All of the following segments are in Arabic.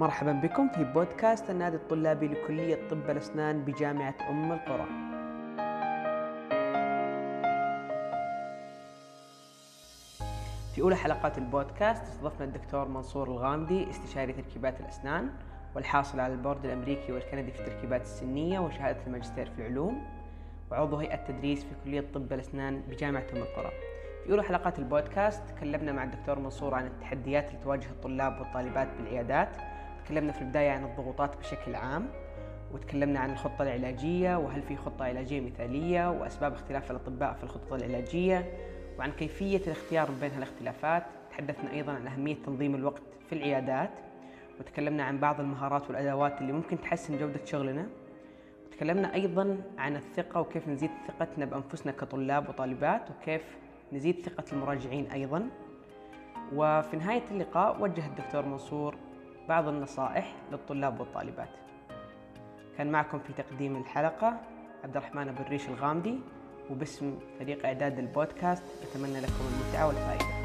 مرحبا بكم في بودكاست النادي الطلابي لكلية طب الأسنان بجامعة أم القرى. في أولى حلقات البودكاست استضفنا الدكتور منصور الغامدي استشاري تركيبات الأسنان والحاصل على البورد الأمريكي والكندي في التركيبات السنية وشهادة الماجستير في العلوم وعضو هيئة تدريس في كلية طب الأسنان بجامعة أم القرى. في أولى حلقات البودكاست تكلمنا مع الدكتور منصور عن التحديات اللي تواجه الطلاب والطالبات بالعيادات تكلمنا في البداية عن الضغوطات بشكل عام وتكلمنا عن الخطة العلاجية وهل في خطة علاجية مثالية وأسباب اختلاف الأطباء في الخطط العلاجية وعن كيفية الاختيار بين هالاختلافات. تحدثنا أيضا عن أهمية تنظيم الوقت في العيادات وتكلمنا عن بعض المهارات والأدوات اللي ممكن تحسن جودة شغلنا. وتكلمنا أيضا عن الثقة وكيف نزيد ثقتنا بأنفسنا كطلاب وطالبات وكيف نزيد ثقة المراجعين أيضا. وفي نهاية اللقاء وجه الدكتور منصور بعض النصائح للطلاب والطالبات. كان معكم في تقديم الحلقة عبد الرحمن أبو الريش الغامدي وباسم فريق إعداد البودكاست أتمنى لكم المتعة والفائدة.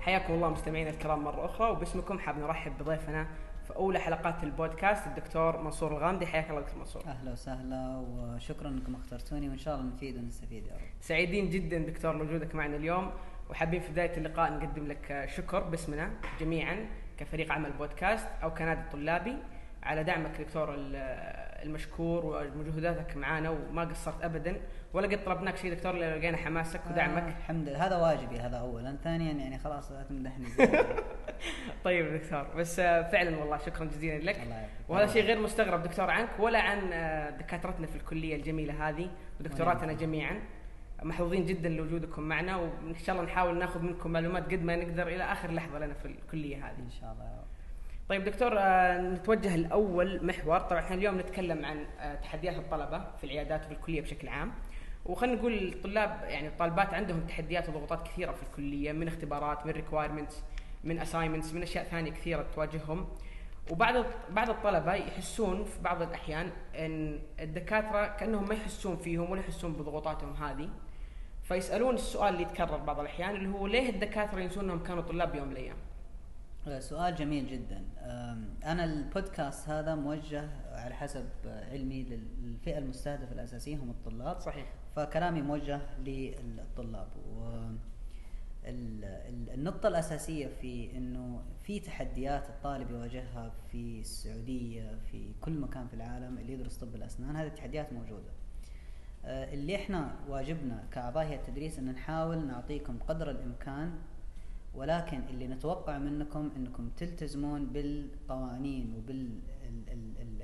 حياكم الله مستمعينا الكرام مرة أخرى وباسمكم حاب نرحب بضيفنا في أولى حلقات البودكاست الدكتور منصور الغامدي. حياك الله دكتور منصور. أهلا وسهلا وشكرا إنكم أخترتوني وإن شاء الله نفيد ونستفيد يا رب. سعيدين جدا دكتور لوجودك معنا اليوم وحابين في بداية اللقاء نقدم لك شكر باسمنا جميعا كفريق عمل بودكاست أو كنادي طلابي. على دعمك دكتور المشكور ومجهوداتك معنا وما قصرت ابدا ولا قد طلبناك شيء دكتور إلا لقينا حماسك ودعمك. آه الحمد لله. هذا واجبي هذا اولا. ثانيا يعني خلاص لا تمدحني. طيب دكتور بس فعلا والله شكرا جزيلا لك. الله. وهذا شيء غير مستغرب دكتور عنك ولا عن آه، دكاترتنا في الكلية الجميلة هذه ودكتوراتنا جميعا. محظوظين جدا لوجودكم معنا وإن شاء الله نحاول ناخذ منكم معلومات قد ما نقدر إلى آخر لحظة لنا في الكلية هذه. إن شاء الله. طيب دكتور آه، نتوجه الأول محور. طبعا إحنا اليوم نتكلم عن آه، تحديات الطلبة في العيادات وفي الكلية بشكل عام. وخلينا نقول الطلاب يعني الطالبات عندهم تحديات وضغوطات كثيرة في الكلية من اختبارات من ريكوايرمنتس من اساينمنتس من أشياء ثانية كثيرة تواجههم. وبعض بعض الطلبة يحسون في بعض الأحيان إن الدكاترة كأنهم ما يحسون فيهم ولا يحسون بضغوطاتهم هذه. فيسألون السؤال اللي يتكرر بعض الأحيان اللي هو ليه الدكاترة ينسون إنهم كانوا طلاب بيوم من الأيام؟ سؤال جميل جدا. أنا البودكاست هذا موجه على حسب علمي للفئة المستهدفة الأساسية هم الطلاب. صحيح. فكلامي موجه للطلاب. و ال- ال- النقطة الأساسية في إنه في تحديات الطالب يواجهها في السعودية في كل مكان في العالم اللي يدرس طب الأسنان هذه التحديات موجودة. آه، اللي إحنا واجبنا كأعضاء هيئة التدريس إن نحاول نعطيكم قدر الإمكان ولكن اللي نتوقع منكم إنكم تلتزمون بالقوانين وبال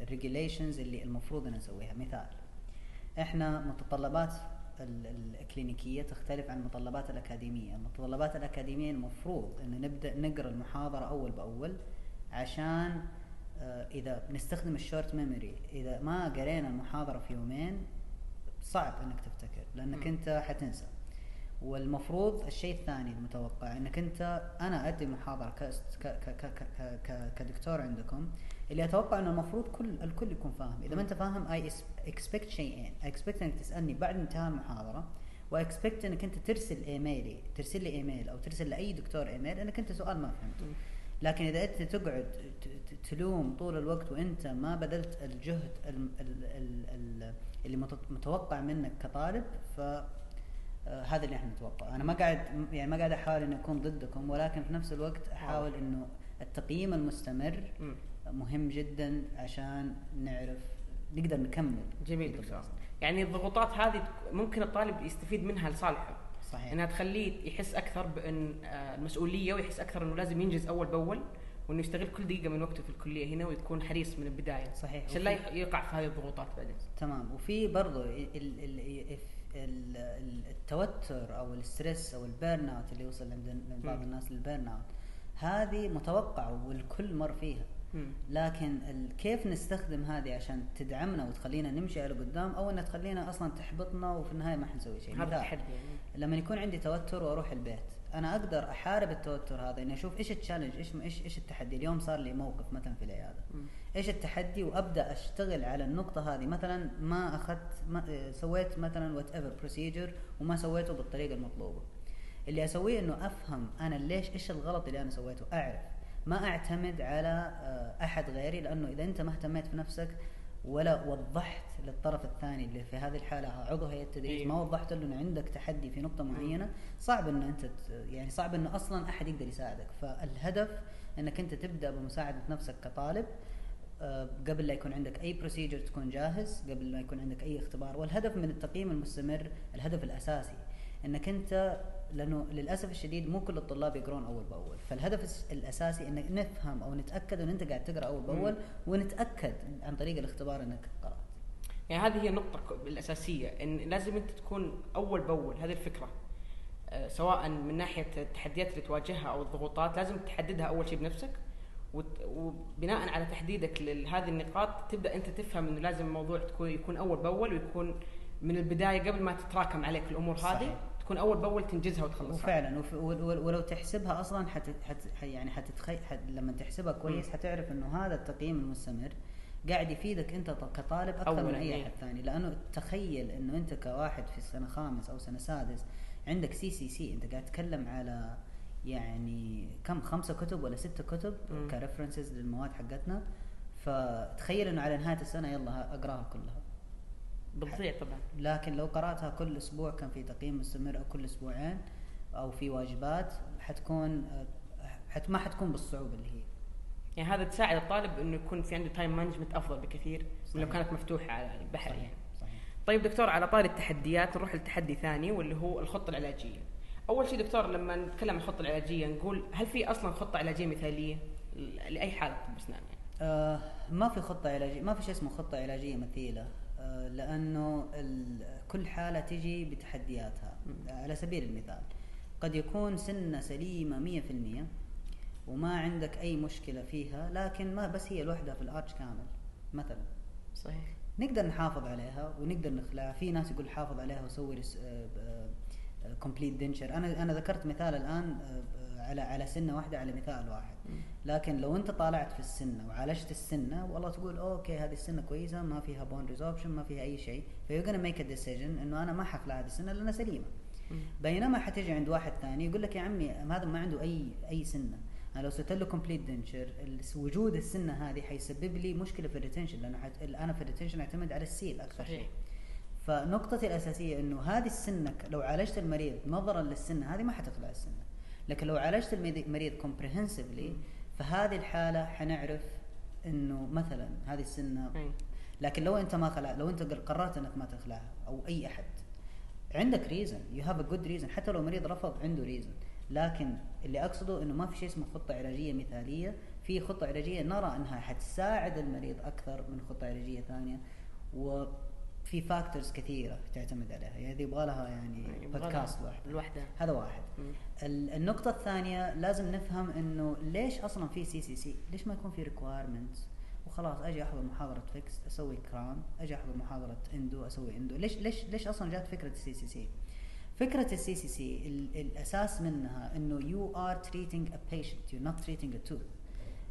الريجيليشنز اللي المفروض إن نسويها. مثال إحنا متطلبات ال- الكلينيكية تختلف عن المتطلبات الأكاديمية، المتطلبات الأكاديمية المفروض إن نبدأ نقرأ المحاضرة أول بأول عشان آه، إذا بنستخدم ال short memory إذا ما قرينا المحاضرة في يومين صعب إنك تفتكر لأنك. أنت حتنسى. والمفروض الشيء الثاني المتوقع إنك أنت أنا أدي محاضرة ك ك ك ك ك كدكتور عندكم اللي أتوقع إنه المفروض كل الكل يكون فاهم. إذا ما أنت فاهم I expect شيئين. expect إنك تسألني بعد انتهاء المحاضرة و expect إنك أنت ترسل إيميلي ترسل لي إيميل أو ترسل لأي دكتور إيميل إنك أنت سؤال ما فهمته. لكن إذا أنت تقعد تلوم طول الوقت وأنت ما بذلت الجهد ال- ال- ال- ال- اللي مت- متوقع منك كطالب ف هذا اللي إحنا نتوقعه. أنا ما قاعد يعني ما قاعد أحاول إني أكون ضدكم ولكن في نفس الوقت أحاول إنه التقييم المستمر. مهم جدا عشان نعرف نقدر نكمل. جميل دكتور. يعني الضغوطات هذه ممكن الطالب يستفيد منها لصالحه. صحيح. إنها تخليه يحس أكثر بأن آه، المسؤولية ويحس أكثر إنه لازم ينجز أول بأول وإنه يستغل كل دقيقة من وقته في الكلية هنا ويكون حريص من البداية. صحيح. عشان لا يقع في هذه الضغوطات بعدين. تمام. وفي برضو ال- ال- ال- ال- ال- التوتر أو ال stress أو ال burnout اللي يوصل عند بعض. الناس لل burnout هذه متوقعة والكل مر فيها. لكن كيف نستخدم هذه عشان تدعمنا وتخلينا نمشي على قدام أو إنها تخلينا أصلا تحبطنا وفي النهاية ما حنسوي شيء هذا تحدي يعني. لما يكون عندي توتر وأروح البيت أنا أقدر أحارب التوتر هذا إني أشوف إيش ال challenge إيش إيش إيش التحدي اليوم صار لي موقف مثلا في العيادة. إيش التحدي؟ وأبدأ أشتغل على النقطة هذه. مثلا ما أخذت ما سويت مثلا whatever procedure وما سويته بالطريقة المطلوبة. اللي أسويه إنه أفهم أنا ليش إيش الغلط اللي أنا سويته. أعرف. ما أعتمد على آه، أحد غيري لأنه إذا أنت ما اهتميت في نفسك ولا وضحت للطرف الثاني اللي في هذه الحالة عضو هيئه التدريس. ما وضحت له انه عندك تحدي في نقطة معينة صعب انه أنت يعني صعب انه أصلا أحد يقدر يساعدك. فالهدف إنك أنت تبدأ بمساعدة نفسك كطالب قبل لا يكون عندك أي بروسيجر تكون جاهز قبل ما يكون عندك أي اختبار. والهدف من التقييم المستمر الهدف الأساسي إنك أنت لأنه للأسف الشديد مو كل الطلاب يقرون أول بأول. فالهدف الأساسي انك نفهم أو نتأكد إن أنت قاعد تقرأ أول بأول. ونتأكد عن طريق الاختبار إنك قرأت. يعني هذه هي النقطة الأساسية إن لازم أنت تكون أول بأول. هذه الفكرة. آه، سواء من ناحية التحديات اللي تواجهها أو الضغوطات لازم تحددها أول شيء بنفسك. وبناء على تحديدك لهذه النقاط تبدأ أنت تفهم إنه لازم الموضوع تكون يكون أول بأول ويكون من البداية قبل ما تتراكم عليك الأمور صحيح. هذه تكون أول بأول تنجزها وتخلصها وفعلا وف ول- ول- ولو تحسبها أصلا حت حت يعني حتتخي حت لما تحسبها كويس مم. حتعرف إنه هذا التقييم المستمر قاعد يفيدك أنت كطالب أكثر من أي إيه. أحد ثاني لأنه تخيل إنه أنت كواحد في السنة خامس أو سنة سادس عندك CCC أنت قاعد تتكلم على يعني كم خمسة كتب ولا ستة كتب مم. ك references للمواد حقتنا فتخيل إنه على نهاية السنة يلا أقراها كلها بتضيع طبعا لكن لو قرأتها كل أسبوع كان في تقييم مستمر أو كل أسبوعين أو في واجبات حتكون حت ما حتكون بالصعوبة اللي هي يعني هذا تساعد الطالب إنه يكون في عنده time management أفضل بكثير من لو. كانت مفتوحة على البحر صحيح يعني صحيح طيب دكتور على طاري التحديات نروح لتحدي ثاني واللي هو الخطة العلاجية. أول شيء دكتور لما نتكلم عن الخطة العلاجية نقول هل في أصلا خطة علاجية مثالية لأي حالة طب اسنان يعني؟ آه ما في خطة علاجية ما في شيء اسمه خطة علاجية مثالية آه لأنه كل حالة تجي بتحدياتها. على سبيل المثال قد يكون سنة سليمة 100% وما عندك أي مشكلة فيها لكن ما بس هي لوحدها في ال arch كامل مثلا صحيح. نقدر نحافظ عليها ونقدر نخلعها في ناس يقول حافظ عليها وسوي complete denture أنا أنا ذكرت مثال الآن آه، على على سنة واحدة على مثال واحد. لكن لو أنت طالعت في السنة وعالجت السنة والله تقول okay هذه السنة كويسة ما فيها bone resorption ما فيها أي شيء ف you're gonna make a decision إنه أنا ما حخلع هذه السنة لأنها سليمة. بينما حتجي عند واحد ثاني يقول لك يا عمي هذا ما عنده اي أي سنة أنا لو سويت له complete denture وجود السنة هذه حيسبب لي مشكلة في ال retention لأنه حت... أنا في ال retention اعتمد على ال seal أكثر. شيء فنقطتي الأساسية إنه هذه السنة لو عالجت المريض نظرا للسنه هذه ما حتخلع السنة لكن لو عالجت المريض- مم. فهذه الحالة حنعرف إنه مثلا هذه السنة. لكن لو أنت ما خلع لو أنت قررت إنك ما تخلعها أو أي أحد عندك reason you have a good reason حتى لو المريض رفض عنده reason لكن اللي أقصده إنه ما في شيء اسمه خطة علاجية مثالية في خطة علاجية نرى إنها حتساعد المريض أكثر من خطة علاجية ثانية وفي factors كثيرة تعتمد عليها يعني يبغى لها يعني بودكاست واحد لوحدها. هذا واحد مم. ال- النقطة الثانية لازم نفهم إنه ليش أصلا في CCC؟ ليش ما يكون في requirements؟ وخلاص أجي أحضر محاضرة فيكس أسوي crown، أجي أحضر محاضرة endo أسوي endo، ليش ليش ليش أصلا جات فكرة ال CCC؟ فكرة ال CCC الأساس منها إنه you are treating a patient you're not treating a tooth.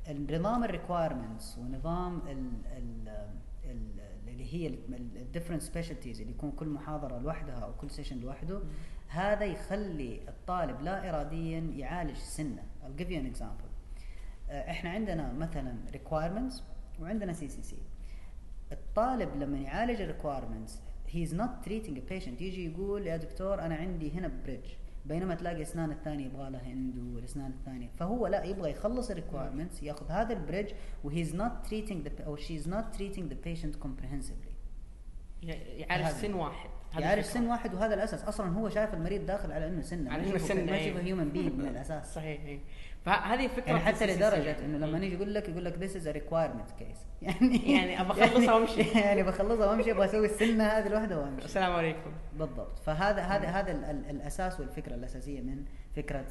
النظام ال requirements ونظام ال اللي هي ال different specialties اللي يكون كل محاضرة لوحدها أو كل session لوحده. هذا يخلي الطالب لا اراديا يعالج سنة. I'll give you an example. آه، إحنا عندنا مثلا requirements وعندنا CCC الطالب لما يعالج ال requirements he is not treating a patient يجي يقول يا دكتور أنا عندي هنا bridge بينما تلاقي اسنان الثانية يبغى لها هند والاسنان الثانية فهو لا يبغى يخلص ال requirements ياخذ هذا ال bridge و he is not treating أو she is not treating the patient comprehensively ي- يعالج هذا. سن واحد الفكرة. سن واحد وهذا الأساس أصلا هو شايف المريض داخل على إنه سنة على يشوفه- سنة، ما إيه. يشوفه human being من الأساس صحيح إيه. فهذه فكرة يعني حتى لدرجة إنه لما. نيجي يقول لك يقول لك is a requirement case يعني يعني أبى أخلصها وأمشي. يعني بخلصها وأمشي أبغى أسوي السنة هذه لوحدها وأمشي السلام عليكم بالضبط فهذا هذا هذا ال- ال- الأساس والفكرة الأساسية من فكرة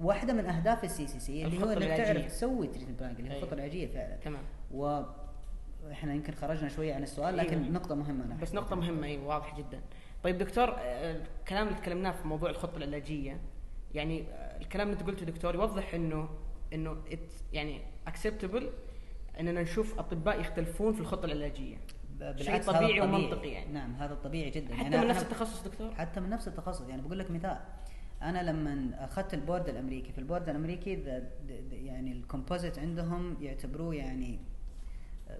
واحدة من أهداف ال CCC اللي هو إنك العلاجية. تعرف تسوي treatment plan اللي هي. الخطة العلاجيه فعلا تمام و إحنا يمكن خرجنا شوية عن السؤال لكن إيه. نقطة مهمة أنا بس أتكلم مهمة اي واضح جدا. طيب دكتور آه، الكلام اللي تكلمناه في موضوع الخطة العلاجية يعني الكلام اللي انت قلته دكتور يوضح إنه إنه يعني acceptable إننا نشوف أطباء يختلفون في الخطة العلاجية شيء طبيعي. ومنطقي يعني. نعم هذا الطبيعي جدا حتى يعني من نفس التخصص دكتور حتى من نفس التخصص يعني بقول لك مثال أنا لما أخذت ال board الأمريكي في ال board الأمريكي ذا- ذا- ذا- يعني ال composite عندهم يعتبروه يعني آه،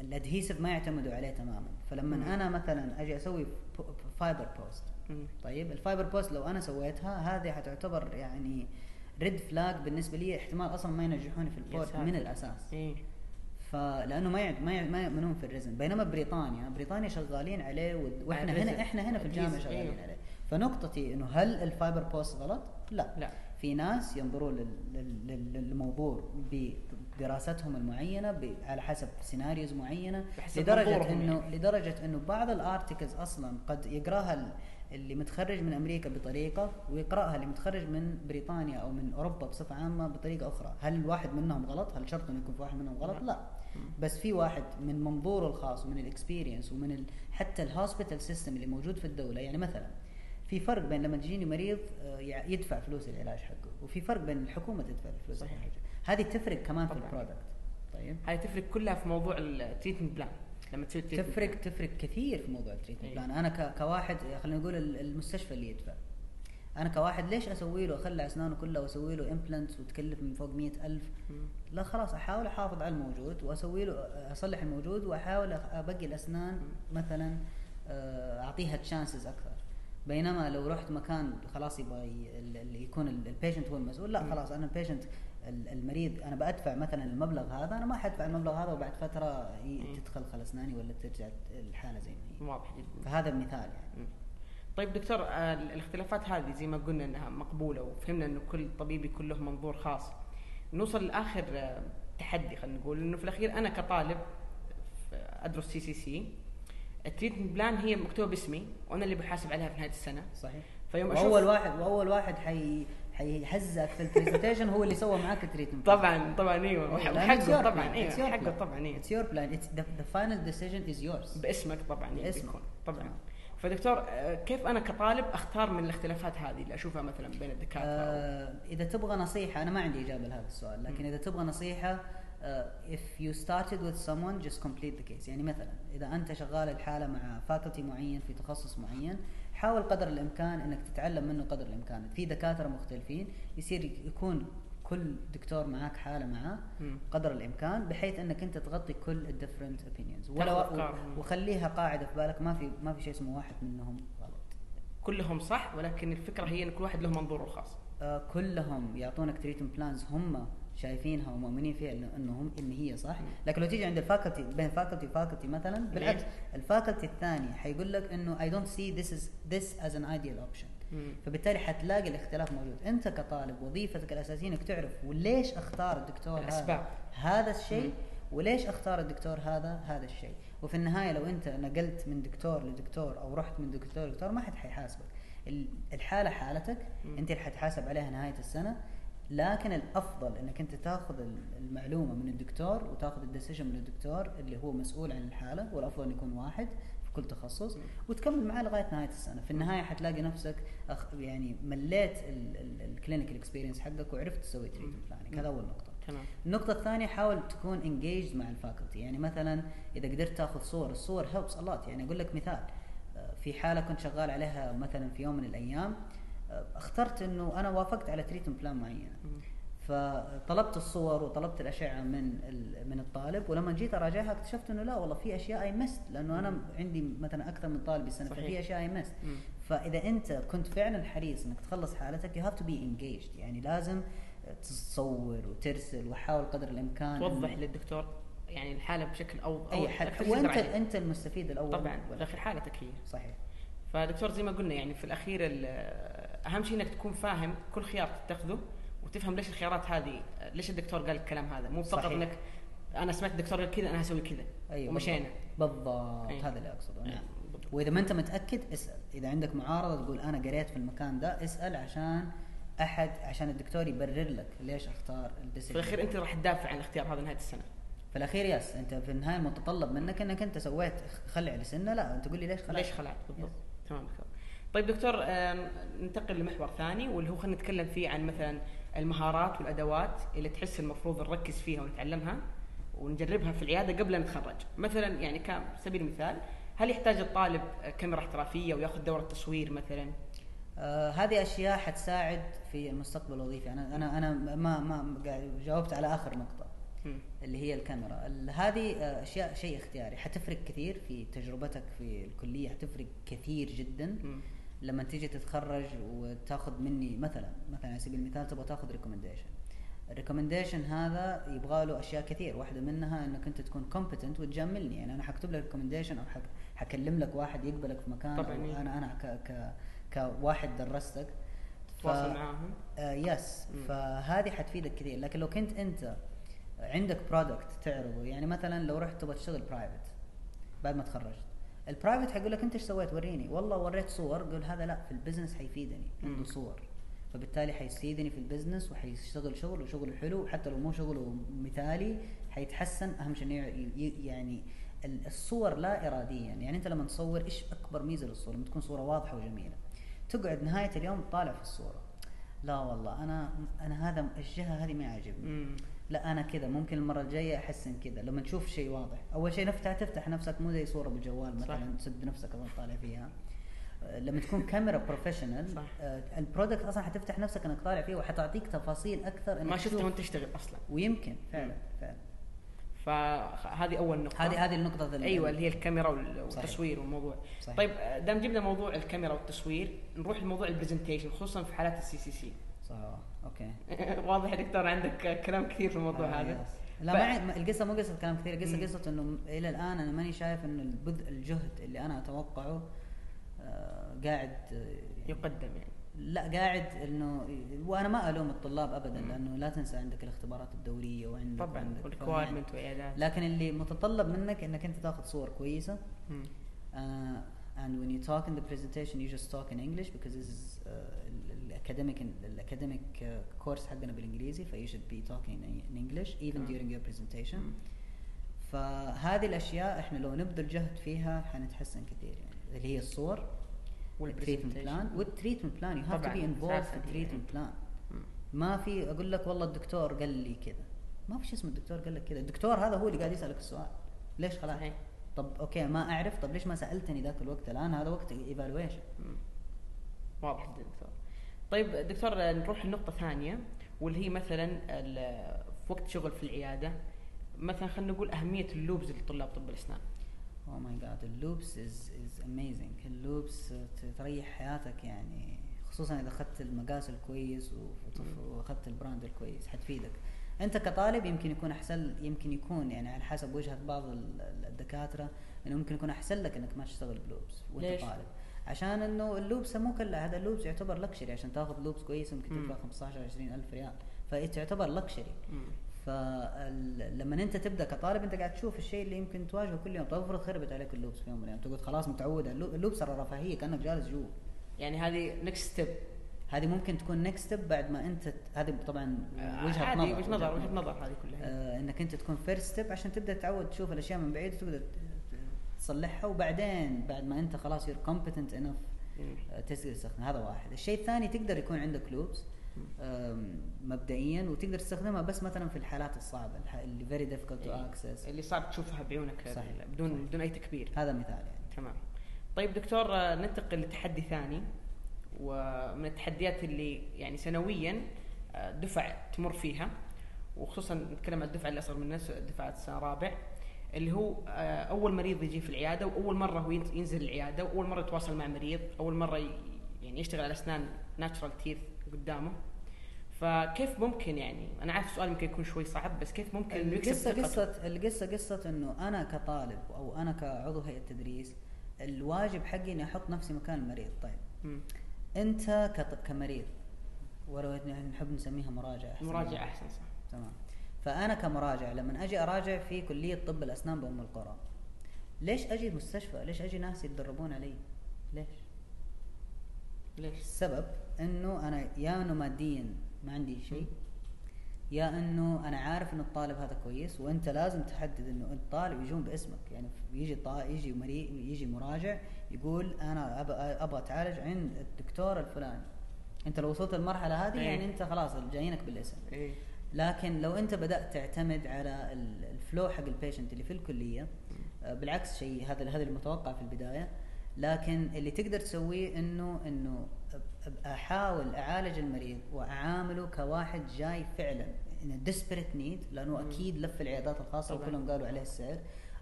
ال adhesive ما يعتمدوا عليه تماما فلما. أنا مثلا أجي أسوي fiber post. طيب ال fiber post لو أنا سويتها هذه حتعتبر يعني red flag بالنسبة لي احتمال أصلا ما ينجحوني في ال board ساتر. من الأساس إيه فلانه ما يعد ما يعد ما يؤمنون في ال resin بينما بريطانيا بريطانيا شغالين عليه وإحنا. هنا إحنا هنا في الجامعة شغالين أيوه. عليه فنقطتي إنه هل ال fiber post غلط؟ لا لا في ناس ينظرون لل- لل- لل- للموضوع بدراستهم المعينة على حسب scenarios معينة لدرجة انه يعني. لدرجة إنه بعض ال articles أصلا قد يقراها اللي متخرج من أمريكا بطريقة ويقرأها اللي متخرج من بريطانيا أو من أوروبا بصفة عامة بطريقة أخرى، هل الواحد منهم غلط؟ هل شرط إنه يكون في واحد منهم غلط؟ لا. لا بس في واحد من منظوره الخاص ومن ال experience ومن ال حتى ال hospital system اللي موجود في الدولة يعني مثلا في فرق بين لما تجيني مريض آه، يدفع فلوس العلاج حقه وفي فرق بين الحكومة تدفع فلوس صحيح. العلاج هذه تفرق كمان في طبعاً. ال product طيب هاي تفرق كلها في موضوع ال treatment plan لما treatment تفرق plan. تفرق كثير في موضوع ال treatment أي. plan أنا ك- كواحد خلينا نقول ال- المستشفى اللي يدفع أنا كواحد ليش أسوي له أخلع أسنانه كلها وأسوي له implants وتكلف من فوق مئة ألف. لا خلاص أحاول أحافظ على الموجود وأسوي له أصلح الموجود وأحاول أبقي الأسنان مثلا آه، أعطيها chances أكثر بينما لو رحت مكان خلاص يبغى اللي يكون ال patient هو المسؤول لا. خلاص أنا ال patient المريض أنا بدفع مثلا المبلغ هذا أنا ما حدفع المبلغ هذا وبعد فترة ي- مم. تتخلخل اسناني ولا ترجع الحالة زي ما هي. واضح جدا. فهذا مثال يعني. طيب دكتور آه، الاختلافات هذه زي ما قلنا إنها مقبولة وفهمنا إنه كل طبيب يكون له منظور خاص. نوصل لآخر آه، تحدي خلينا نقول إنه في الأخير أنا كطالب أدرس CCC ال treatment plan هي مكتوبة باسمي وأنا اللي بحاسب عليها في نهاية السنة. صحيح. فيوم أشوف وأول واحد وأول واحد حي حيحزك في ال presentation هو اللي سوى معاك التريتمنت طبعا طبعا إيوه. وحقه طبعا إيوه حقه طبعا إيوه. it's your plan it's the final decision is yours باسمك طبعا باسمك. طبعا. فدكتور آه، كيف أنا كطالب أختار من الاختلافات هذه اللي أشوفها مثلا بين الدكاترة؟ آه إذا تبغى نصيحة أنا ما عندي إجابة لهذا السؤال لكن مم. إذا تبغى نصيحة آه if you started with someone just complete the case. يعني مثلا إذا أنت شغال الحالة مع faculty معين في تخصص معين حاول قدر الإمكان إنك تتعلم منه قدر الإمكان. في دكاترة مختلفين يصير يكون كل دكتور معاك حالة معاه. قدر الإمكان بحيث إنك أنت تغطي كل ال different opinions ولا. وخليها قاعدة في بالك. ما في ما في شيء اسمه واحد منهم غلط. كلهم صح ولكن الفكرة هي إن كل واحد له منظوره الخاص. آه، كلهم يعطونك treatment plans هم شايفينها ومؤمنين فيها انهم إن هي صح. لكن لو تيجي عند ال faculty بين faculty و faculty مثلا بالعكس ال faculty الثاني حيقول لك إنه don't see this is this as an ideal option مم. فبالتالي حتلاقي الاختلاف موجود أنت كطالب وظيفتك الأساسية إنك تعرف وليش أختار الدكتور الأسباب. هذا هذا الشيء. وليش أختار الدكتور هذا هذا الشيء وفي النهاية لو أنت نقلت من دكتور لدكتور أو رحت من دكتور لدكتور ما حد حيحاسبك ال- الحالة حالتك. أنت اللي حتحاسب عليها نهاية السنة لكن الأفضل إنك أنت تاخذ ال- المعلومة من الدكتور وتاخذ ال decision من الدكتور اللي هو مسؤول عن الحالة والأفضل انه يكون واحد في كل تخصص. وتكمل معاه لغاية نهاية السنة. في النهاية حتلاقي نفسك آه يعني مليت ال clinical experience حقك وعرفت تسوي treatment planning هذا اول نقطه تمام. النقطة الثانية حاول تكون engaged مع ال faculty. يعني مثلا إذا قدرت تاخذ صور الصور helps الله يعني أقول لك مثال آه، في حالة كنت شغال عليها مثلا في يوم من الأيام اخترت إنه أنا وافقت على treatment plan معينة مم. فطلبت الصور وطلبت الأشعة من من الطالب ولما جيت أراجعها اكتشفت إنه لا والله في أشياء I missed لأنه أنا مم. عندي مثلا أكثر من طالب صحيح. ففي أشياء I missed. فإذا أنت كنت فعلا حريص إنك تخلص حالتك you have to be engaged يعني لازم تصور وترسل وحاول قدر الإمكان توضح للدكتور يعني الحالة بشكل أو أي أكثر وأنت. أنت المستفيد الأول طبعا داخل حالتك هي صحيح فدكتور زي ما قلنا يعني في الأخير ال- أهم شيء إنك تكون فاهم كل خيار تتخذه وتفهم ليش الخيارات هذه ليش الدكتور قال الكلام هذا. مو فقط. إنك أنا سمعت الدكتور قال كذا أنا هسوي كذا. أيوه ومشينا. بالضبط. أي. هذا اللي أقصده. نعم. بالضبط. وإذا ما أنت متأكد اسأل. إذا عندك معارضة تقول أنا قريت في المكان ده اسأل عشان أحد عشان الدكتور يبرر لك ليش أختار في الديسيجن الأخير أنت راح تدافع عن الاختيار هذا نهاية السنة. في الأخير يس. أنت في النهاية المتطلب منك إنك أنت سويت خلع لسنه لا أنت تقول لي ليش خلعت. ليش خلعت؟ بالضبط. تمام دكتور طيب دكتور ننتقل لمحور ثاني واللي هو خلينا نتكلم فيه عن مثلا المهارات والأدوات اللي تحس المفروض نركز فيها ونتعلمها ونجربها في العيادة قبل أن نتخرج. مثلا يعني كسبيل المثال هل يحتاج الطالب كاميرا احترافية ويأخذ دورة تصوير مثلا؟ آه هذه أشياء حتساعد في المستقبل الوظيفي. أنا أنا أنا ما ما جاوبت على آخر نقطة. اللي هي الكاميرا. ال- هذه آه، أشياء شيء اختياري. حتفرق كثير في تجربتك في الكلية حتفرق كثير جدا. مم. لما تيجي تتخرج وتاخذ مني مثلا مثلا على سبيل المثال تبغى تاخذ recommendation ال recommendation هذا يبغى له أشياء كثير. واحدة منها إنك أنت تكون competent وتجاملني. يعني أنا حكتب لك recommendation أو حك حكلم لك واحد يقبلك في مكان طبعاً، أو إيه. أنا أنا ك ك كواحد درستك. تواصل معاهم. آه yes مم. فهذه حتفيدك كثير. لكن لو كنت أنت عندك product تعرضه. يعني مثلا لو رحت تبغى تشتغل private بعد ما تخرجت. ال private حيقول لك أنت إيش سويت؟ وريني. والله وريت صور. قول هذا لا في ال business حيفيدني. عنده. صور. فبالتالي حيفيدني في ال business وحيشتغل شغل وشغله حلو. حتى لو مو شغله مثالي حيتحسن. أهم شيء يعني ال- الصور لا اراديا. يعني أنت لما تصور إيش أكبر ميزة للصوره لما تكون صورة واضحة وجميلة. تقعد نهاية اليوم تطالع في الصورة. لا والله أنا أنا هذا الجهة هذه ما عاجبني. لا أنا كذا ممكن المرة الجاية احسن كذا لما تشوف شيء واضح أول شيء نفتح تفتح نفسك مو زي صورة بالجوال. مثلا تسد نفسك اظن طالع فيها آه، لما تكون كاميرا professional صح. ال product أصلا حتفتح نفسك إنك طالع فيه وحتعطيك تفاصيل أكثر ما شفته. وأنت تشتغل أصلا ويمكن فعلا. فعلا فهذه أول نقطة هذه هذه النقطة ال- أيوه اللي هي الكاميرا وال- صحيح. والتصوير والموضوع صحيح. طيب آه، دام جبنا موضوع الكاميرا والتصوير نروح لموضوع ال presentation خصوصا في حالات ال CCC صح okay. واضح يا دكتور عندك كلام كثير في الموضوع آه، هذا. لا ف- ما القصة مو قصة كلام كثير القصة. قصة إنه إلى الآن أنا ماني شايف إنه البذ الجهد اللي أنا أتوقعه آه، قاعد آه، يعني يقدم يعني. لا قاعد إنه وأنا ما ألوم الطلاب ابدا. لأنه لا تنسى عندك الاختبارات الدورية وعندك طبعا وال requirement وعيادات لكن اللي متطلب منك إنك أنت تاخذ صور كويسة. uh, and when you talk in the presentation you just talk in English because this is uh, ال academic ال academic uh, course حقنا بالإنجليزي ف you should be talking in English even تمام. during your presentation مم. فهذه الأشياء إحنا لو نبذل جهد فيها حنتحسن كثير يعني اللي هي الصور وال treatment plan وال treatment plan you have to be involved في. ال treatment plan. ما في أقول لك والله الدكتور قال لي كذا ما في شيء اسمه الدكتور قال لك كذا الدكتور هذا هو اللي قاعد يسألك السؤال ليش خلاص. طب okay ما أعرف طب ليش ما سألتني ذاك الوقت الآن هذا وقت evaluation. واضح جدا دكتور طيب دكتور نروح لنقطة ثانية واللي هي مثلا في وقت شغل في العيادة مثلا خلينا نقول أهمية ال loupes لطلاب طب الأسنان. oh my God ال loupes is is amazing ال loupes تريح حياتك يعني خصوصا إذا أخذت المقاس الكويس وأخذت ال brand الكويس حتفيدك. أنت كطالب يمكن يكون أحسن يمكن يكون يعني على حسب وجهه بعض ال- ال- الدكاترة إنه ممكن يكون أحسن لك إنك ما تشتغل ب loupes وأنت؟ طالب. عشان إنه ال loupes مو كلها هذا ال loupes يعتبر luxury عشان تاخذ loupes كويس ممكن مم. تدفع 15 20 ألف ريال. فتعتبر luxury. فلما أنت تبدأ كطالب أنت قاعد تشوف الشيء اللي يمكن تواجهه كل يوم. طيب افرض خربت عليك ال loupes في يوم من الأيام. تقول خلاص متعود. ال loupes ترى رفاهيه كأنك جالس جوا. يعني هذه next step هذه ممكن تكون next step بعد ما أنت هذه طبعا وجهة عادي نظر. وجهة نظر وجهة نظر. هذه كلها. آه إنك أنت تكون first step عشان تبدأ تعود تشوف الأشياء من بعيد ت- تصلحها وبعدين بعد ما انت خلاص you're competent enough. تقدر تستخدم هذا واحد الشيء الثاني تقدر يكون عندك loupes مبدئيا وتقدر تستخدمها بس مثلا في الحالات الصعبة اللي very difficult to إيه. access اللي صعب تشوفها بعيونك صحيح. بدون صحيح. بدون أي تكبير هذا مثال يعني تمام طيب دكتور آه، ننتقل لتحدي ثاني ومن التحديات اللي يعني سنويا آه، دفع تمر فيها وخصوصا نتكلم عن الدفعه اللي اصغر منا دفعة سنة رابع اللي هو آه، أول مريض يجي في العيادة وأول مرة هو ينز- ينزل العيادة وأول مرة يتواصل مع مريض أول مرة يعني يشتغل على أسنان ناتشرال تيث قدامه. فكيف ممكن يعني؟ أنا عارف السؤال يمكن يكون شوي صعب بس كيف ممكن انه القصة؟ قصة القصة قصة إنه أنا كطالب أو أنا كعضو هيئة تدريس الواجب حقي إني أحط نفسي مكان المريض. طيب. مم. أنت كمريض ولو نحب نسميها مراجعة أحسن. مراجعة أحسن صح. تمام. فأنا كمراجع لما أجي أراجع في كلية طب الأسنان بأم القرى ليش أجي مستشفى؟ ليش أجي ناس يتدربون علي؟ ليش؟ ليش؟ السبب إنه أنا يا إنه ماديا ما عندي شيء يا إنه أنا عارف إنه الطالب هذا كويس وأنت لازم تحدد إنه الطالب يجون باسمك. يعني يجي طا... يجي مريض يجي مراجع يقول أنا أبغى أتعالج عند الدكتور الفلاني. أنت لو وصلت المرحله هذه أي. يعني أنت خلاص جايينك بالاسم. إيه. لكن لو أنت بدأت تعتمد على ال- ال flow حق ال patient اللي في الكلية آه، بالعكس شيء هذا هذا المتوقع في البداية لكن اللي تقدر تسويه إنه إنه أحاول أعالج المريض وأعامله كواحد جاي فعلا in desperate need لأنه. أكيد لف العيادات الخاصة طبعاً. وكلهم قالوا عليه السعر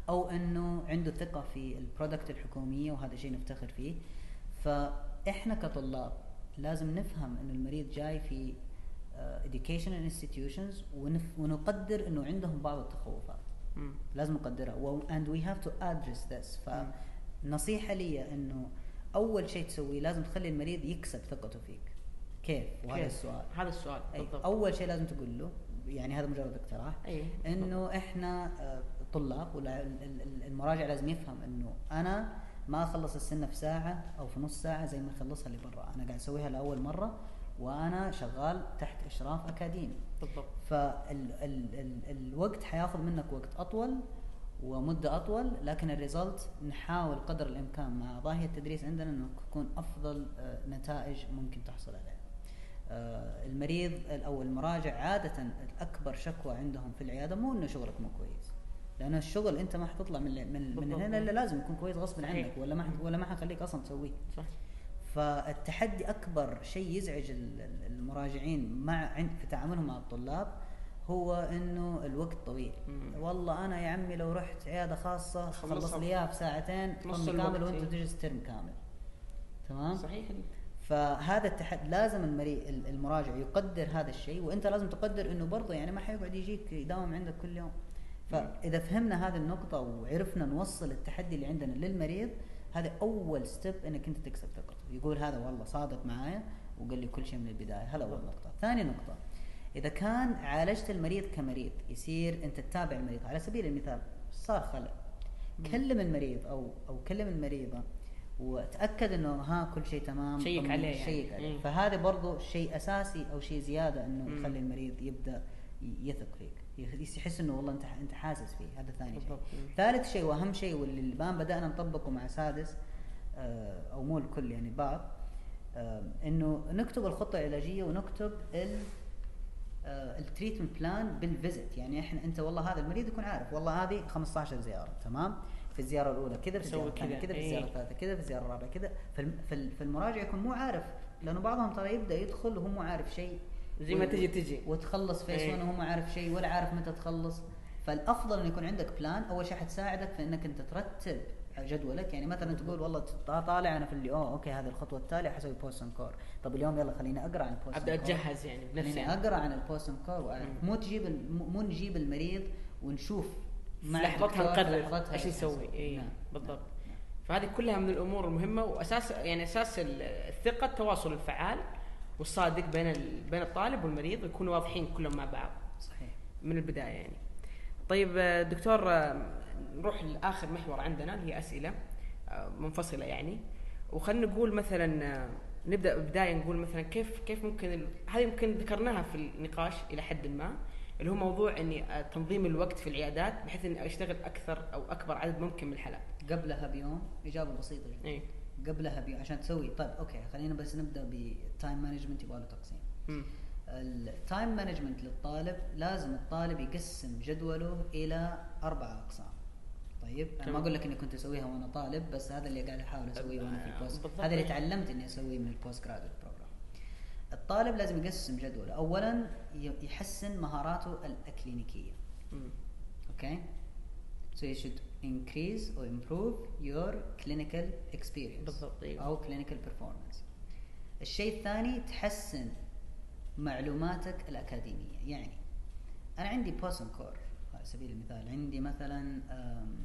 أو إنه عنده ثقة في ال product الحكومية وهذا شيء نفتخر فيه فإحنا كطلاب لازم نفهم إنه المريض جاي في educational institutions ونقدر إنه عندهم بعض التخوفات. مم. لازم نقدرها. و and we have to address this. مم. فنصيحة لي إنه أول شيء تسويه لازم تخلي المريض يكسب ثقته فيك. كيف؟ وهذا كيف؟ السؤال. هذا السؤال بالضبط. أول شيء لازم تقول له يعني هذا مجرد اقتراح إنه إحنا آه، طلاب ولا ال- ال- المراجع لازم يفهم إنه أنا ما أخلص السنة في ساعة أو في نص ساعة زي ما يخلصها اللي برا أنا قاعد أسويها لأول مرة وأنا شغال تحت إشراف أكاديمي بالضبط فالوقت حياخذ منك وقت أطول ومدة أطول لكن الريزلت نحاول قدر الإمكان مع ضاهيه التدريس عندنا إنه تكون أفضل آه، نتائج ممكن تحصل عليها. آه، المريض أو المراجع عادة الأكبر شكوى عندهم في العيادة مو إنه شغلك مو كويس لأنه الشغل أنت ما حتطلع من من, من. هنا إلا لازم يكون كويس غصب. عنك ولا ما ولا ما حخليك أصلا تسويه. صح فالتحدي أكبر شيء يزعج ال- ال- المراجعين مع في تعاملهم مع الطلاب هو إنه الوقت طويل. مم. والله أنا يا عمي لو رحت عيادة خاصة خلص لي إياها في ساعتين نص كامل وأنت إيه. تجلس ترم كامل. تمام؟ صحيح. فهذا التحدي لازم المري ال- المراجع يقدر هذا الشيء وأنت لازم تقدر إنه برضه يعني ما حيقعد يجيك يداوم عندك كل يوم. فإذا فهمنا هذه النقطة وعرفنا نوصل التحدي اللي عندنا للمريض هذا أول ستيب إنك أنت تكسب ثقته يقول هذا والله صادق معايا وقال لي كل شيء من البداية. هذا اول نقطة. ثاني نقطة. إذا كان عالجت المريض كمريض يصير أنت تتابع المريض. على سبيل المثال صار خلل. كلم المريض أو أو كلم المريضة وتأكد إنه ها كل شيء تمام شيك عليه يعني. شيك عليه. مم. فهذا برضو شيء أساسي أو شيء زيادة إنه. يخلي المريض يبدأ يثق فيك. يحس إنه والله انت انت حاسس فيه. هذا ثاني شيء. ثالث شيء وأهم شيء واللي الان بدأنا نطبقه مع سادس آه، أو مو الكل يعني بعض آه، إنه نكتب الخطة العلاجية ونكتب ال treatment plan بال visit يعني إحنا أنت والله هذا المريض يكون عارف والله هذه 15 زيارة تمام؟ في الزيارة الأولى كذا في الزيارة الثانية كذا، في إيه. الزيارة الثالثة كذا في الزيارة الرابعة كذا. فالم- فال- فالمراجع يكون مو عارف لأنه بعضهم ترى يبدأ يدخل وهو مو عارف شيء. زي ما و- تجي تجي. وتخلص phase. 1 وهو ما عارف شيء ولا عارف متى تخلص فالأفضل إنه يكون عندك plan أول شيء حتساعدك في إنك أنت ترتب جدولك يعني مثلا تقول والله طالع أنا في اللي أوه أوكي هذه الخطوة التالية حسوي post core طب اليوم يلا خليني أقرأ عن ال post أبدأ أتجهز يعني بنفسي خليني يعني. أقرأ عن ال post core واعرف مم. مو تجيب مو نجيب المريض ونشوف مع لحظتها نقرر إيش نسوي. اي نعم، بالضبط نعم. فهذه كلها من الأمور المهمة وأساس يعني أساس ال- الثقة التواصل الفعال والصادق بين بين الطالب والمريض ويكونوا واضحين كلهم مع بعض. صحيح. من البداية يعني. طيب آه، دكتور آه، نروح لآخر محور عندنا اللي هي أسئلة آه، منفصلة يعني. وخلينا نقول مثلا نبدأ بدايه نقول مثلا كيف كيف ممكن هذه يمكن ذكرناها في النقاش إلى حد ما اللي هو موضوع إني تنظيم الوقت في العيادات بحيث إني أشتغل أكثر أو أكبر عدد ممكن من الحالات. قبلها بيوم إجابة بسيطة جدا. اي قبلها عشان تسوي طيب أوكي خلينا بس نبدأ بال time management يبغى له تقسيم. ال time management للطالب لازم الطالب يقسم جدوله إلى أربع أقسام طيب أنا ما. أقول لك إني كنت أسويها وأنا طالب بس هذا اللي قاعد أحاول أسويه وأنا في ال post. هذا اللي تعلمت إني أسويه من ال postgraduate program الطالب لازم يقسم جدوله اولا يحسن مهاراته الإكلينيكية مم. So you should increase or improve your clinical experience بالضبط، أيوة. أو clinical performance. الشيء الثاني تحسن معلوماتك الأكاديمية. يعني أنا عندي post and core على سبيل المثال. عندي مثلا أم،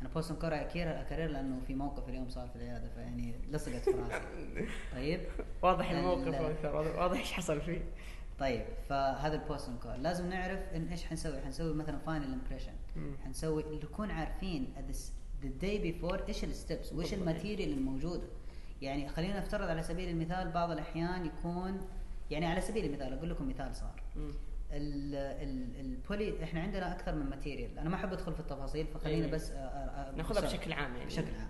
أنا post and core أكرر لأنه في موقف اليوم صار في العيادة فيعني لصقت في راسي. طيب؟ واضح ال- الموقف أكثر واضح- إيش حصل فيه. طيب فهذا ال post and core لازم نعرف إن إيش حنسوي. حنسوي مثلا final impression. حنسوي نكون عارفين the day before إيش ال steps وإيش. ال material الموجودة. يعني خلينا نفترض على سبيل المثال بعض الأحيان يكون يعني على سبيل المثال أقول لكم مثال صار. ال poly إحنا عندنا أكثر من material. أنا ما أحب أدخل في التفاصيل فخلينا إيه. بس ناخذها. بشكل عام يعني. بشكل عام.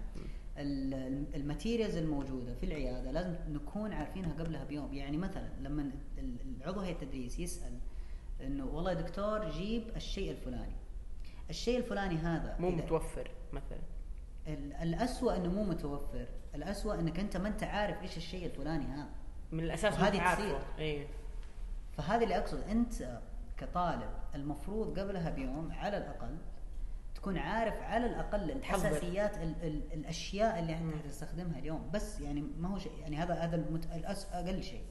ال- ال- ال materials الموجودة في العيادة لازم نكون عارفينها قبلها بيوم. يعني مثلا لما ال- العضو هيئه التدريس يسأل إنه والله دكتور جيب الشيء الفلاني. الشيء الفلاني هذا مو متوفر مثلا ال- الأسوأ إنه مو متوفر الأسوأ إنك أنت ما أنت عارف إيش الشيء الفلاني هذا من الأساس ما تعرفه تصير. اي فهذا اللي أقصد أنت كطالب المفروض قبلها بيوم على الأقل تكون عارف على الأقل تحضر. الأساسيات ال ال الأشياء اللي أنت. حتستخدمها اليوم بس يعني ما هو شيء يعني هذا هذا المت... أقل شيء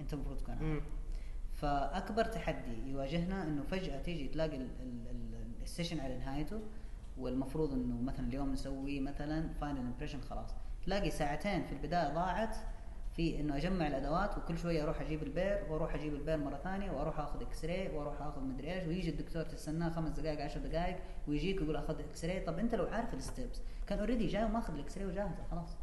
أنت المفروض تكون عارف. فأكبر تحدي يواجهنا إنه فجأة تيجي تلاقي ال- ال- ال- ال session على نهايته والمفروض إنه مثلا اليوم نسوي مثلا final impression خلاص. تلاقي ساعتين في البداية ضاعت في إنه أجمع الأدوات وكل شوية أروح أجيب ال bur وأروح أجيب ال bur مرة ثانية وأروح آخذ x-ray وأروح آخذ مدري إيش ويجي الدكتور تستناه خمس دقائق عشر دقائق ويجيك ويقول أخذ x-ray طب أنت لو عارف ال steps كان already جاي وماخذ ال x-ray وجاهزه خلاص.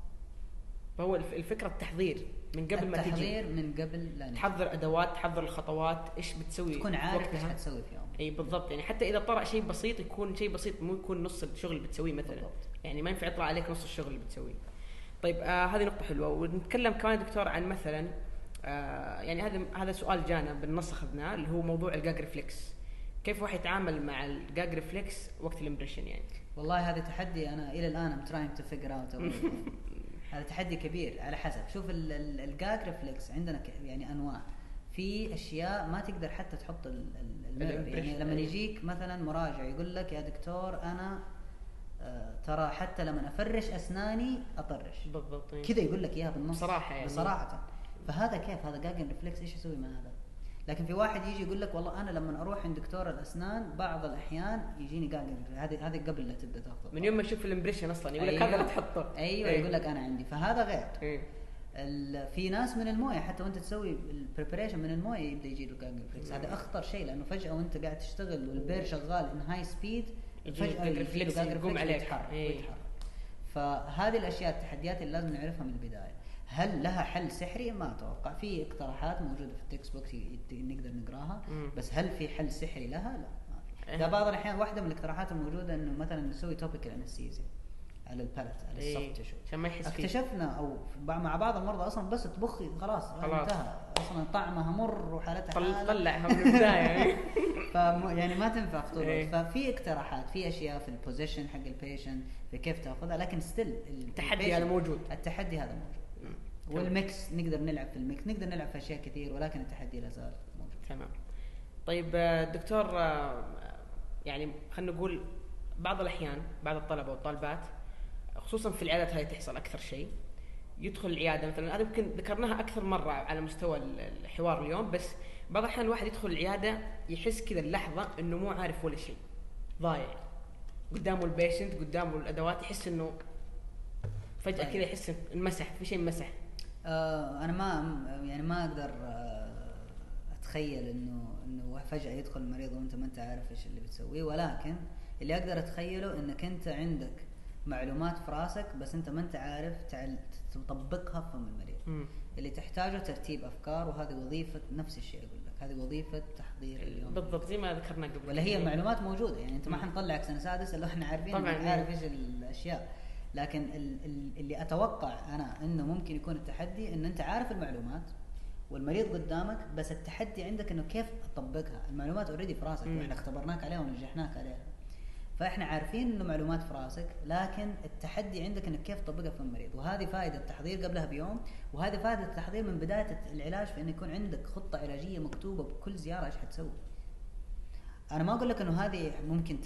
فهو الف- الفكرة التحضير من قبل ما تجي. التحضير من قبل لا. تحضر أدوات تحضر الخطوات إيش بتسوي تكون عارف إيش. حتسوي في يوم إي بالضبط. يعني حتى إذا طرأ شيء بسيط يكون شيء بسيط مو يكون نص الشغل اللي بتسويه مثلا. بالضبط. يعني ما ينفع يطلع عليك نص الشغل اللي بتسويه. طيب آه هذه نقطة حلوة. ونتكلم كمان دكتور عن مثلا آه يعني هذا هذا سؤال جانا بالنص أخذناه اللي هو موضوع ال gag reflex كيف واحد يتعامل مع ال gag reflex وقت ال impression يعني؟ والله هذا تحدي أنا إلى الآن I'm trying to figure out هذا تحدي كبير. على حسب. شوف ال gag reflex عندنا يعني أنواع. في أشياء ما تقدر حتى تحط ال- ال- ال mirror يعني لما أيوة. يجيك مثلا مراجع يقول لك يا دكتور أنا آه، ترى حتى لما أفرش أسناني أطرش. بالضبط إيه. كذا يقول لك إياها بالنص. بصراحة يعني. بصراحة. فهذا كيف؟ هذا gagging reflex إيش أسوي مع هذا؟ لكن في واحد يجي يقول لك والله أنا لما أروح عند دكتور الأسنان بعض الأحيان يجيني جاجن هذه هذه قبل لا تبدأ تأخذ. من يوم ما يشوف ال impression أصلا يقول لك هذا لا تحطه. أيوه إيه. يقول لك أنا عندي. فهذا غير. إيه. في ناس من الموية حتى وأنت تسوي ال preparation من الموية يبدأ يجي له gagging reflex هذا أخطر شيء لأنه فجأة وأنت قاعد تشتغل وال bur شغال on high speed فجأة reflex يقوم عليك. ويتحرك إيه. ويتحرك. فهذه الأشياء التحديات اللي لازم نعرفها من البداية. هل لها حل سحري؟ ما أتوقع. في اقتراحات موجودة في ال textbook ي- ي- نقدر نقراها. بس هل في حل سحري لها؟ لا ما في. إيه. بعض الأحيان واحدة من الاقتراحات الموجودة إنه مثلا نسوي topical anesthesia على ال palate على إيه. ال soft tissue عشان ما يحس فيه اكتشفنا أو مع بعض المرضى أصلا بس تبخي خلاص خلاص. انتهى أصلا طعمها مر وحالتها طل. طلعها من البداية يعني يعني ما تنفع طول إيه. ففي اقتراحات في أشياء في ال position حق ال patient في كيف تأخذها لكن still التحدي هذا موجود. التحدي هذا موجود. وال mix نقدر نلعب في ال mix نقدر نلعب في أشياء كثير ولكن التحدي لا زال موجود تمام طيب دكتور آه، يعني خلينا نقول بعض الأحيان بعض الطلبة والطالبات خصوصا في العيادات هذه تحصل أكثر شيء. يدخل العيادة مثلا هذا يمكن ذكرناها أكثر مرة على مستوى ال- الحوار اليوم بس بعض الأحيان الواحد يدخل العيادة يحس كذا اللحظه إنه مو عارف ولا شيء. ضايع. قدامه البيشنت قدامه الأدوات يحس إنه فجأة. كذا يحس انمسح في شيء انمسح. آه أنا ما يعني ما أقدر آه أتخيل إنه إنه فجأة يدخل المريض وأنت ما أنت عارف إيش اللي بتسويه ولكن اللي أقدر أتخيله إنك أنت عندك معلومات في راسك بس انت ما انت عارف تطبقها في فم المريض. اللي تحتاجه ترتيب أفكار وهذه وظيفة نفس الشيء أقول لك هذه وظيفة تحضير اليوم بالضبط زي ما ذكرنا قبل ولا هي. معلومات موجودة يعني انت ما. حنطلعك سنه سادسه إلا إحنا عارفين طبعاً، إيه. عارف إيش الأشياء لكن ال ال اللي أتوقع أنا إنه ممكن يكون التحدي إن أنت عارف المعلومات والمريض قدامك بس التحدي عندك إنه كيف تطبقها المعلومات اوريدي في راسك. وإحنا اختبرناك عليها ونجحناك عليها فإحنا عارفين إنه معلومات في راسك لكن التحدي عندك إنك كيف تطبقها في المريض وهذه فائدة التحضير قبلها بيوم وهذه فائدة التحضير من بداية العلاج في انه يكون عندك خطة علاجية مكتوبة بكل زيارة إيش حتسوي أنا ما أقول لك إنه هذه ممكن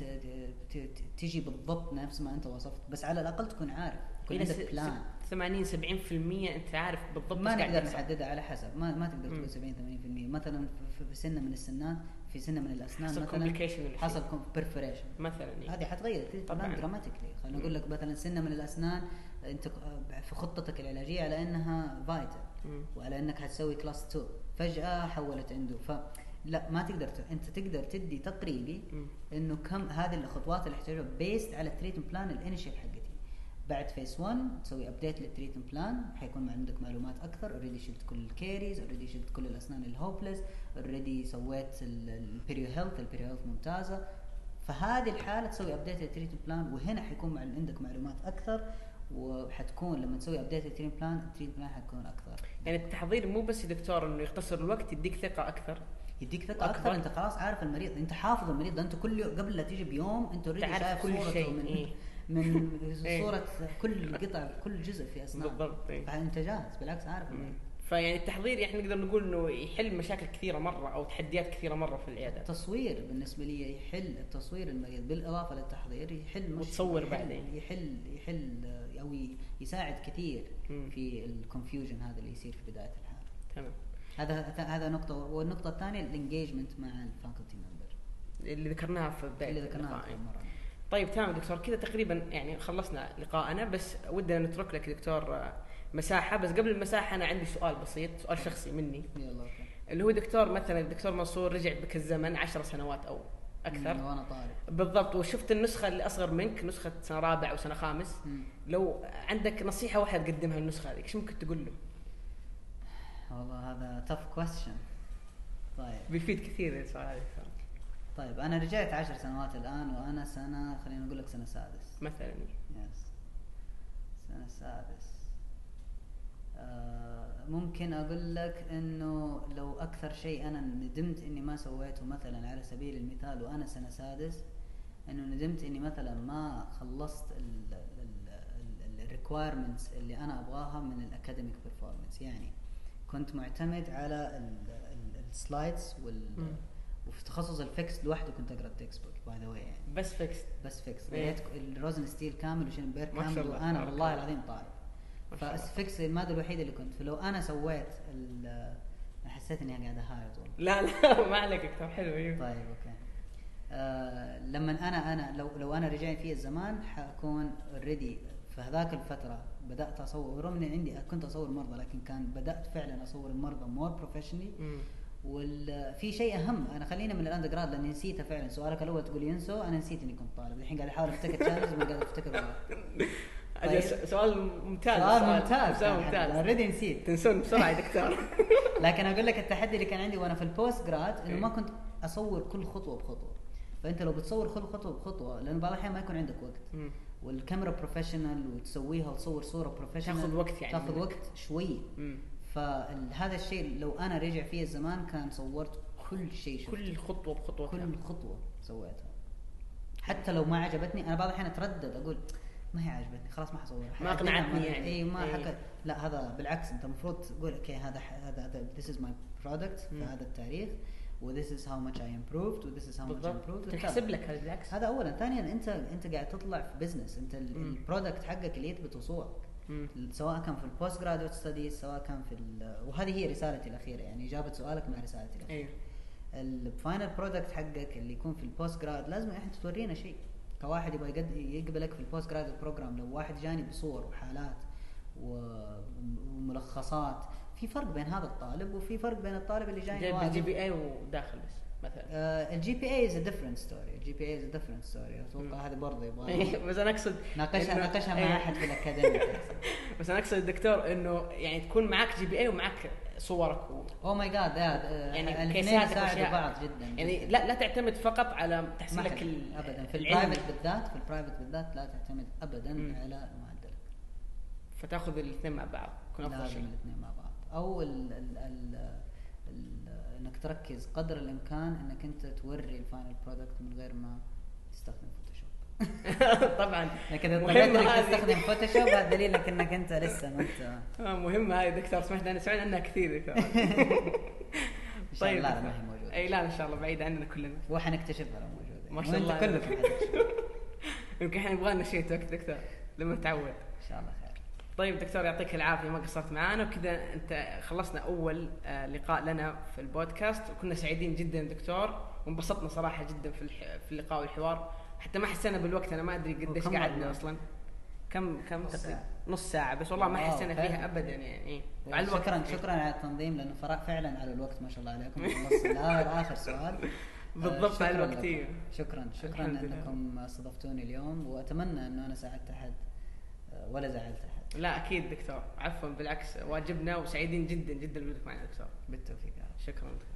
تجي بالضبط نفس ما أنت وصفت بس على الأقل تكون عارف يكون إلى عندك plan 80 70% أنت عارف بالضبط ما نقدر. نحددها على حسب ما ما تقدر. تقول 70 80% مثلا في- في سنة من السنات في سنة من الأسنان حصل شيء. حصل perforation مثلا يعني. هذه حتغير طبعاً. dramatically خلينا نقول لك مثلا سنة من الأسنان انت في خطتك العلاجية على إنها vital مم. وعلى إنك حتسوي class 2 فجأة حولت عنده ف لا ما تقدر ت... أنت تقدر تدي تقريبي. إنه كم هذه الخطوات اللي احتاجها based على ال treatment plan ال initial حقتي بعد phase 1 تسوي update لل treatment plan حيكون عندك معلومات أكثر. already شلت كل ال caries already شلت كل الأسنان ال hopeless already سويت ال perio health ال perio health ممتازة. فهذه الحالة تسوي update لل treatment plan وهنا حيكون عندك معلومات أكثر. وحتكون لما تسوي update لل treatment plan ال treatment plan حتكون أكثر. يعني التحضير مو بس يا دكتور إنه يختصر الوقت يديك ثقة أكثر. يديك ثقة أكبر. أكثر أنت خلاص عارف المريض. أنت حافظ المريض. ده أنت كل يوم قبل لا تيجي بيوم أنت already شايف كل شيء، من إيه. من إيه. صورة كل قطع كل جزء في اسنان بالضبط، إيه. فأنت جاهز بالعكس عارف. فيعني التحضير يعني نقدر نقول إنه يحل مشاكل كثيرة مرة أو تحديات كثيرة مرة في العيادة التصوير بالنسبة لي يحل التصوير المريض بالإضافة للتحضير يحل مش وتصور بعدين. يحل يحل أو يساعد كثير. في ال confusion هذا اللي يصير في بداية الحاله تمام هذا هذا نقطة والنقطة الثانية ال engagement مع ال faculty member اللي ذكرناها في بداية اللي ذكرناها. في المره طيب تمام دكتور. كذا تقريبا يعني خلصنا لقاءنا بس ودنا نترك لك دكتور آه، مساحة. بس قبل المساحة أنا عندي سؤال بسيط سؤال شخصي مني. يلا اللي هو دكتور مثلا الدكتور منصور رجع بك الزمن عشر سنوات أو أكثر. وأنا طالب بالضبط. وشفت النسخة اللي أصغر منك نسخة سنة رابع أو سنة خامس. مم. لو عندك نصيحة واحدة تقدمها للنسخه هذه إيش ممكن تقول له؟ والله هذا tough question. طيب. بيفيد كثير السؤال هذا. طيب أنا رجعت عشر سنوات الآن وأنا سنة خلينا نقول لك سنة سادس. مثلا. يس سنة سادس. آه ممكن أقول لك إنه لو أكثر شيء أنا ندمت إني ما سويته مثلا على سبيل المثال وأنا سنة سادس إنه ندمت إني مثلا ما خلصت ال requirements اللي أنا أبغاها من ال academic performance يعني كنت معتمد على ال slides وال. وفي تخصص الفيكس لوحده كنت أقرأ ال textbook by the way يعني. بس فيكس. بس فيكس. إيه. قريت ال Rosenstiel كامل شاء كامل وأنا والله الله. العظيم طالب. ففيكس الماده الوحيده اللي كنت. فلو أنا سويت حسيت إني قاعد أهايط والله. لا لا ما عليك دكتور حلو أيوه. طيب okay. آه لما أنا أنا لو لو أنا رجعت في الزمان حكون already في هذاك الفترة بدأت أصور رغم إني عندي كنت أصور مرضى لكن كان بدأت فعلا أصور المرضى more professionally مم. وفي شيء أهم. أنا خلينا من ال undergrad لأني نسيته فعلا. سؤالك الأول تقول ينسوا أنا نسيت إني كنت طالب. الحين قاعد أحاول أفتكر challenge ما قاعد أفتكر طيب. سؤال ممتاز. سؤال ممتاز. سؤال ممتاز. already نسيت. تنسون بسرعة يا دكتور. لكن أقول لك التحدي اللي كان عندي وأنا في ال postgrad إنه. ما كنت أصور كل خطوة بخطوة. فأنت لو بتصور كل خطوة بخطوة لأنه بعض الأحيان ما يكون عندك وقت. والكاميرا professional وتسويها وتصور صورة professional تاخذ وقت يعني. تاخذ. وقت شوي. فهذا الشيء لو أنا رجع فيه الزمان كان صورت كل شيء شفته كل خطوة بخطوة كل خطوة سويتها حتى لو ما عجبتني أنا بعض الأحيان أتردد أقول ما هي عجبتني خلاص ما حسويها ما أقنعتني يعني. إي ما إيه. لا هذا بالعكس أنت المفروض تقول okay هذا هذا my product في مم. هذا التاريخ و this is how much I improved و this is how much I بالضبط improved تنحسب لك هذا بالعكس هذا اولا ثانيا أنت أنت قاعد تطلع في business أنت. ال product حقك اللي يثبت وصولك. سواء كان في ال postgraduate studies سواء كان في وهذه هي رسالتي الأخيرة يعني إجابة سؤالك مع رسالتي الأخيرة. أيوه ال final product حقك اللي يكون في ال postgrad لازم انت تورينا شيء. كواحد يبغى يقبلك في ال postgrad program لو واحد جاني بصور وحالات وملخصات في فرق بين هذا الطالب وفي فرق بين الطالب اللي جاي جايب ال GPA وداخل بس. مثلا ال GPA is different story ال GPA is different story. أتوقع هذه برضه يبغى إيه، بس أنا أقصد ناقشها ناقشها إيه. مع أحد في ال academy بس أنا أقصد الدكتور إنه يعني تكون معك GPA ومعك صورك. oh my God يعني الاثنين يساعدوا. بعض جدا يعني. لا لا تعتمد فقط على تحصيلك ابدا في. ال private بالذات في ال private بالذات لا تعتمد ابدا. على معدلك فتأخذ الاثنين مع بعض يكون أفضل لازم شيء الاثنين مع بعض أو ال ال إنك تركز قدر الإمكان إنك أنت توري ال final product من غير ما تستخدم فوتوشوب طبعا. لكن إذا إنك. تستخدم فوتوشوب هذا دليل انك أنت لسه ما انت آه، مهمة هذه دكتور سمعت أنا سمعت عنها كثير دكتور. إن شاء الله لا ما هي موجودة. إي لا إن شاء الله بعيد عننا كلنا. وحنكتشفها لو موجودة. ما شاء الله. كلكم يمكن إحنا يبغى لنا شيء وقت دكتور لما نتعود إن شاء الله طيب دكتور يعطيك العافية ما قصرت معانا وكذا أنت خلصنا أول آه، لقاء لنا في البودكاست وكنا سعيدين جدا دكتور وانبسطنا صراحة جدا في في اللقاء والحوار حتى ما حسينا بالوقت أنا ما أدري قديش قعدنا؟ أصلا كم كم نص ساعة. نص ساعة بس والله ما حسينا. فيها ابدا يعني إيه. وعلى الوقت شكرا. شكرا على التنظيم لأنه فرق فعلا على الوقت ما شاء الله عليكم خلص الآخر آخر سؤال آه، بالضبط شكراً على الوقت،. إيه. شكرا شكرا. أنكم استضفتوني اليوم وأتمنى أنه أنا ساعدت أحد آه، ولا زعلت أحد لا أكيد دكتور. عفوا بالعكس واجبنا وسعيدين جدا جدا بوجودك معنا دكتور. بالتوفيق شكرا. دكتور